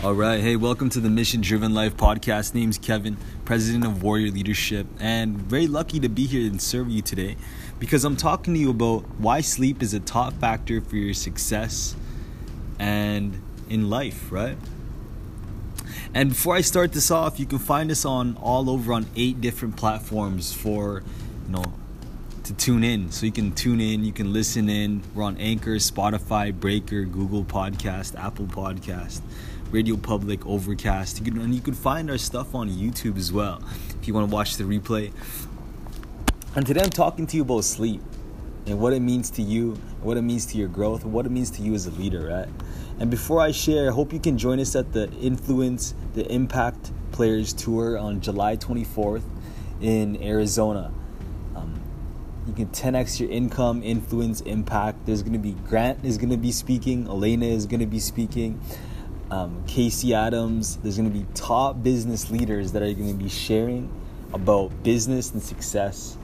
All right. Hey, welcome to the Mission Driven Life podcast. Name's Kevin, president of Warrior Leadership, and very lucky to be here and serve you today because I'm talking to you about why sleep is a top factor for your success and in life, right? And before I start this off, you can find us on all over on eight different platforms for, you know, to tune in. So you can tune in, you can listen in. We're on Anchor, Spotify, Breaker, Google Podcast, Apple Podcast. Radio Public, Overcast. You can, and you can find our stuff on YouTube as well if you want to watch the replay. And today I'm talking to you about sleep and what it means to you, what it means to your growth, and what it means to you as a leader, right? And before I share, I hope you can join us at the Influence, the Impact Players Tour on July 24th in Arizona. Um, you can 10x your income, influence, impact. There's going to be Grant is going to be speaking, Elena is going to be speaking um, Casey Adams. There's going to be top business leaders that are going to be sharing about business and success.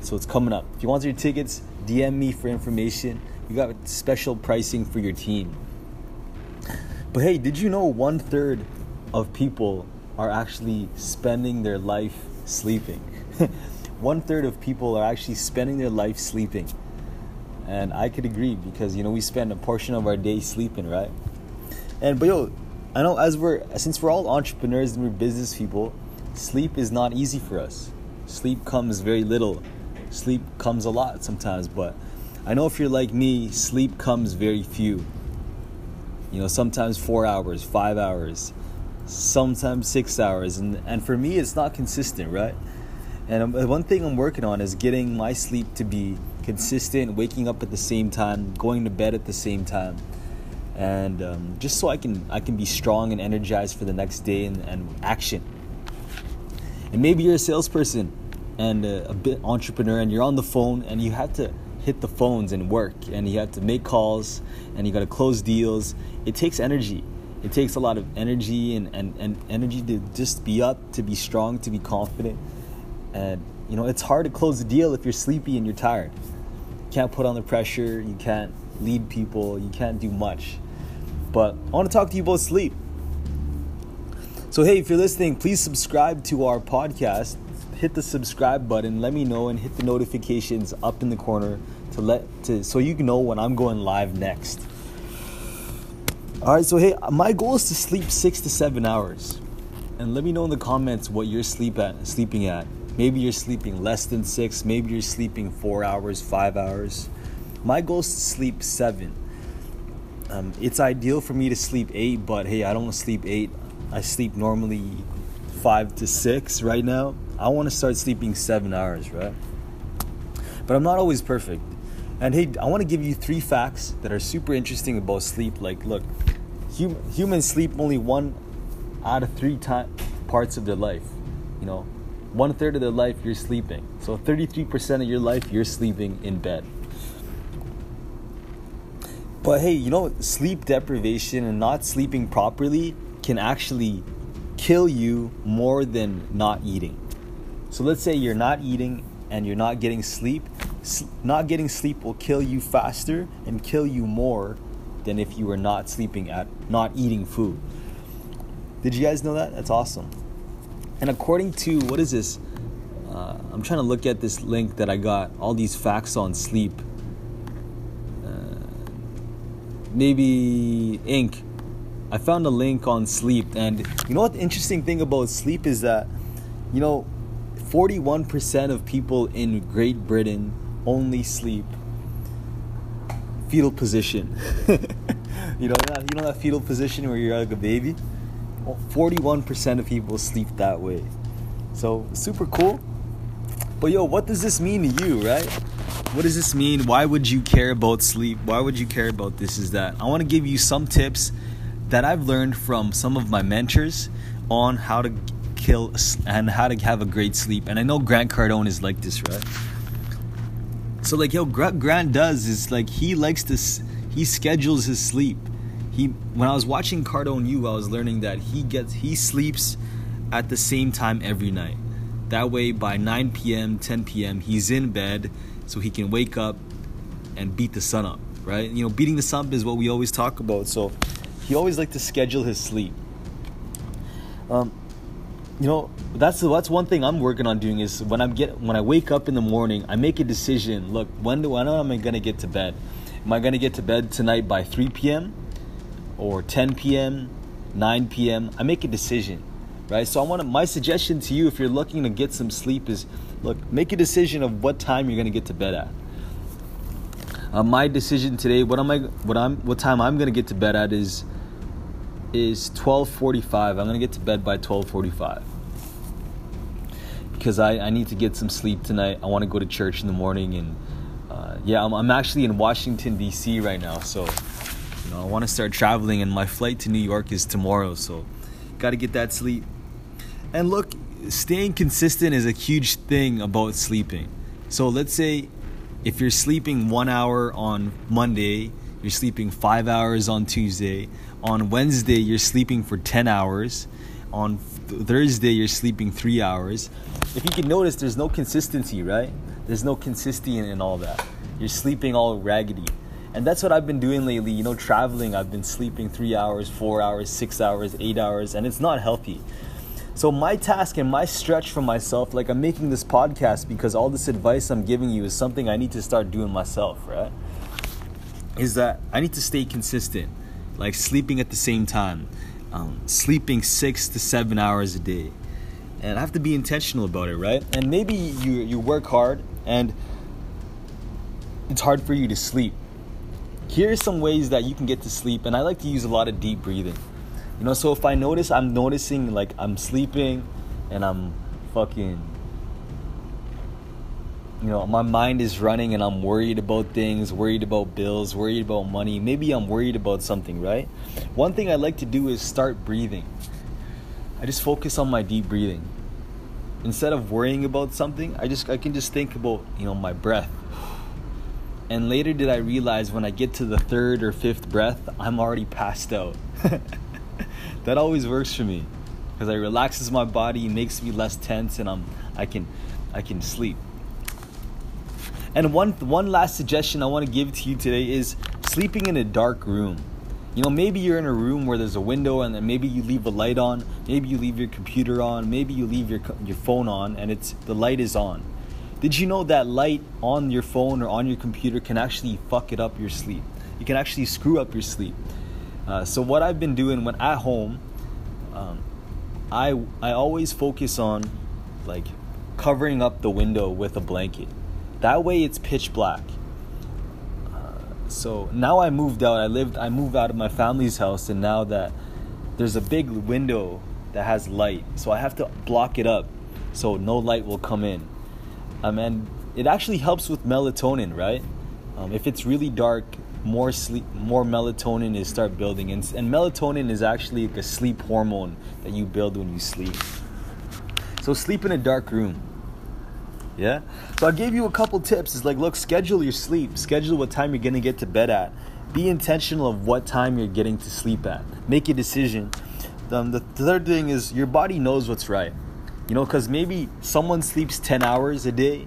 So it's coming up. If you want your tickets, DM me for information. You got special pricing for your team. But hey, did you know one third of people are actually spending their life sleeping? one third of people are actually spending their life sleeping. And I could agree because you know we spend a portion of our day sleeping, right? And but yo, I know as we're since we're all entrepreneurs and we're business people, sleep is not easy for us. Sleep comes very little. Sleep comes a lot sometimes, but I know if you're like me, sleep comes very few. You know, sometimes four hours, five hours, sometimes six hours, and and for me, it's not consistent, right? And um, one thing I'm working on is getting my sleep to be consistent, waking up at the same time, going to bed at the same time and um, just so I can I can be strong and energized for the next day and, and action. And maybe you're a salesperson and a, a bit entrepreneur, and you're on the phone and you have to hit the phones and work, and you have to make calls, and you got to close deals. It takes energy. It takes a lot of energy and, and, and energy to just be up, to be strong, to be confident. And you know, it's hard to close a deal if you're sleepy and you're tired. You can't put on the pressure, you can't lead people, you can't do much. But I want to talk to you about sleep. So, hey, if you're listening, please subscribe to our podcast. Hit the subscribe button. Let me know and hit the notifications up in the corner to let to so you can know when I'm going live next. All right, so hey, my goal is to sleep six to seven hours, and let me know in the comments what you're sleep at sleeping at. Maybe you're sleeping less than six. Maybe you're sleeping four hours, five hours. My goal is to sleep seven. Um, it's ideal for me to sleep eight, but hey, I don't sleep eight. I sleep normally five to six right now. I want to start sleeping seven hours, right? But I'm not always perfect. And hey, I want to give you three facts that are super interesting about sleep. Like, look, hum- humans sleep only one out of three time- parts of their life. You know, one third of their life you're sleeping. So 33% of your life you're sleeping in bed. But hey, you know, sleep deprivation and not sleeping properly can actually kill you more than not eating. So let's say you're not eating and you're not getting sleep. not getting sleep will kill you faster and kill you more than if you were not sleeping at not eating food. Did you guys know that? That's awesome. And according to what is this? Uh, I'm trying to look at this link that I got. All these facts on sleep maybe ink. I found a link on sleep, and you know what? The interesting thing about sleep is that, you know, 41% of people in Great Britain only sleep fetal position. you know that you know that fetal position where you're like a baby. 41% of people sleep that way. So super cool. But yo, what does this mean to you, right? What does this mean? Why would you care about sleep? Why would you care about this? Is that I want to give you some tips that I've learned from some of my mentors on how to kill and how to have a great sleep. And I know Grant Cardone is like this, right? So like yo, Grant does is like he likes to he schedules his sleep. He when I was watching Cardone U, I was learning that he gets he sleeps at the same time every night. That way by 9 p.m., 10 p.m., he's in bed so he can wake up and beat the sun up, right? You know, beating the sun up is what we always talk about. So he always like to schedule his sleep. Um, you know, that's that's one thing I'm working on doing is when I'm get when I wake up in the morning, I make a decision. Look, when do when am I gonna get to bed? Am I gonna get to bed tonight by 3 p.m. or 10 p.m., 9 p.m.? I make a decision, right? So I want to, my suggestion to you, if you're looking to get some sleep, is look, make a decision of what time you're gonna get to bed at. Uh, my decision today, what am I, what I'm, what time I'm gonna get to bed at is is 12:45. I'm gonna get to bed by 12:45 because I, I need to get some sleep tonight. I want to go to church in the morning, and uh, yeah, I'm, I'm actually in Washington D.C. right now, so you know I want to start traveling, and my flight to New York is tomorrow, so got to get that sleep. And look, staying consistent is a huge thing about sleeping. So let's say if you're sleeping one hour on Monday, you're sleeping five hours on Tuesday. On Wednesday, you're sleeping for 10 hours. On Thursday, you're sleeping three hours. If you can notice, there's no consistency, right? There's no consistency in all that. You're sleeping all raggedy. And that's what I've been doing lately. You know, traveling, I've been sleeping three hours, four hours, six hours, eight hours, and it's not healthy. So, my task and my stretch for myself, like I'm making this podcast because all this advice I'm giving you is something I need to start doing myself, right? Is that I need to stay consistent, like sleeping at the same time, um, sleeping six to seven hours a day. And I have to be intentional about it, right? And maybe you, you work hard and it's hard for you to sleep. Here are some ways that you can get to sleep, and I like to use a lot of deep breathing. You know, so if I notice I'm noticing like I'm sleeping and I'm fucking you know, my mind is running and I'm worried about things, worried about bills, worried about money. Maybe I'm worried about something, right? One thing I like to do is start breathing. I just focus on my deep breathing. Instead of worrying about something, I just I can just think about, you know, my breath. And later did I realize when I get to the third or fifth breath, I'm already passed out. that always works for me because it relaxes my body, makes me less tense, and I'm I can I can sleep. And one one last suggestion I want to give to you today is sleeping in a dark room. You know, maybe you're in a room where there's a window and then maybe you leave a light on, maybe you leave your computer on, maybe you leave your your phone on and it's the light is on. Did you know that light on your phone or on your computer can actually fuck it up your sleep? You can actually screw up your sleep. Uh, so what I've been doing when at home, um, I I always focus on like covering up the window with a blanket. That way it's pitch black. Uh, so now I moved out. I lived. I moved out of my family's house, and now that there's a big window that has light, so I have to block it up so no light will come in. Um, and it actually helps with melatonin, right? Um, if it's really dark, more sleep, more melatonin is start building, and, and melatonin is actually like a sleep hormone that you build when you sleep. So sleep in a dark room. Yeah. So I gave you a couple tips. It's like, look, schedule your sleep. Schedule what time you're gonna get to bed at. Be intentional of what time you're getting to sleep at. Make a decision. Um, the third thing is your body knows what's right. You know, because maybe someone sleeps 10 hours a day.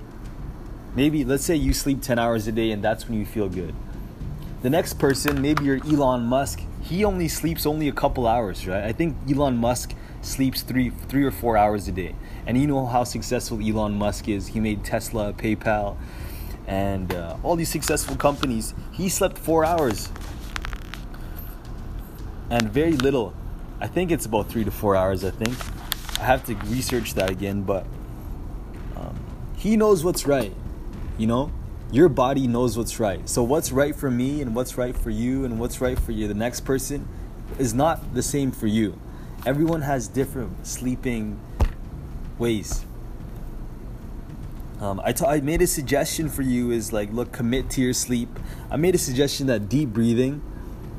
Maybe, let's say you sleep 10 hours a day and that's when you feel good. The next person, maybe you're Elon Musk, he only sleeps only a couple hours, right? I think Elon Musk sleeps three, three or four hours a day. And you know how successful Elon Musk is. He made Tesla, PayPal, and uh, all these successful companies. He slept four hours. And very little. I think it's about three to four hours, I think. I have to research that again, but um, he knows what's right. You know? Your body knows what's right. So, what's right for me and what's right for you and what's right for you, the next person, is not the same for you. Everyone has different sleeping ways. Um, I, t- I made a suggestion for you is like, look, commit to your sleep. I made a suggestion that deep breathing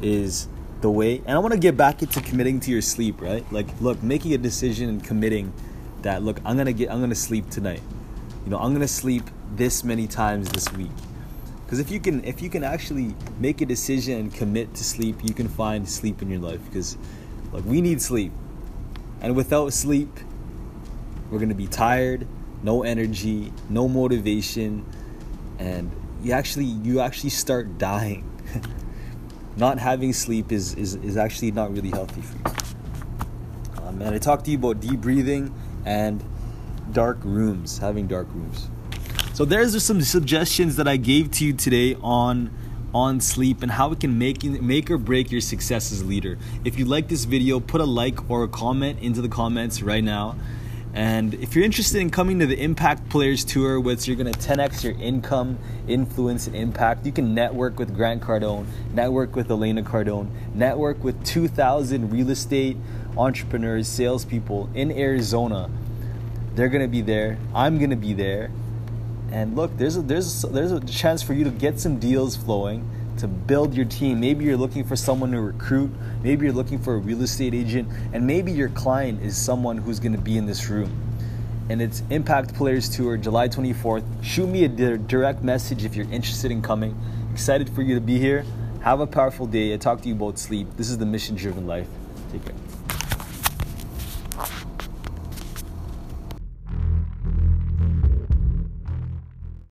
is the way. And I want to get back into committing to your sleep, right? Like, look, making a decision and committing that, look, I'm going to get, I'm going to sleep tonight. You know, I'm going to sleep this many times this week. Because if you can, if you can actually make a decision and commit to sleep, you can find sleep in your life. Because, like we need sleep. And without sleep, we're going to be tired, no energy, no motivation, and you actually you actually start dying. not having sleep is, is, is actually not really healthy for you. Uh, man. I talked to you about deep breathing and dark rooms, having dark rooms. So there's some suggestions that I gave to you today on on sleep and how it can make make or break your success as a leader. If you like this video, put a like or a comment into the comments right now. And if you're interested in coming to the Impact Players Tour, which you're to 10x your income, influence, and impact, you can network with Grant Cardone, network with Elena Cardone, network with 2,000 real estate entrepreneurs, salespeople in Arizona. They're to be there. I'm to be there. And look, there's a, there's a, there's a chance for you to get some deals flowing to build your team. Maybe you're looking for someone to recruit. Maybe you're looking for a real estate agent. And maybe your client is someone who's going to be in this room. And it's Impact Players Tour, July 24th. Shoot me a direct message if you're interested in coming. Excited for you to be here. Have a powerful day. I talked to you about sleep. This is the mission driven life. Take care.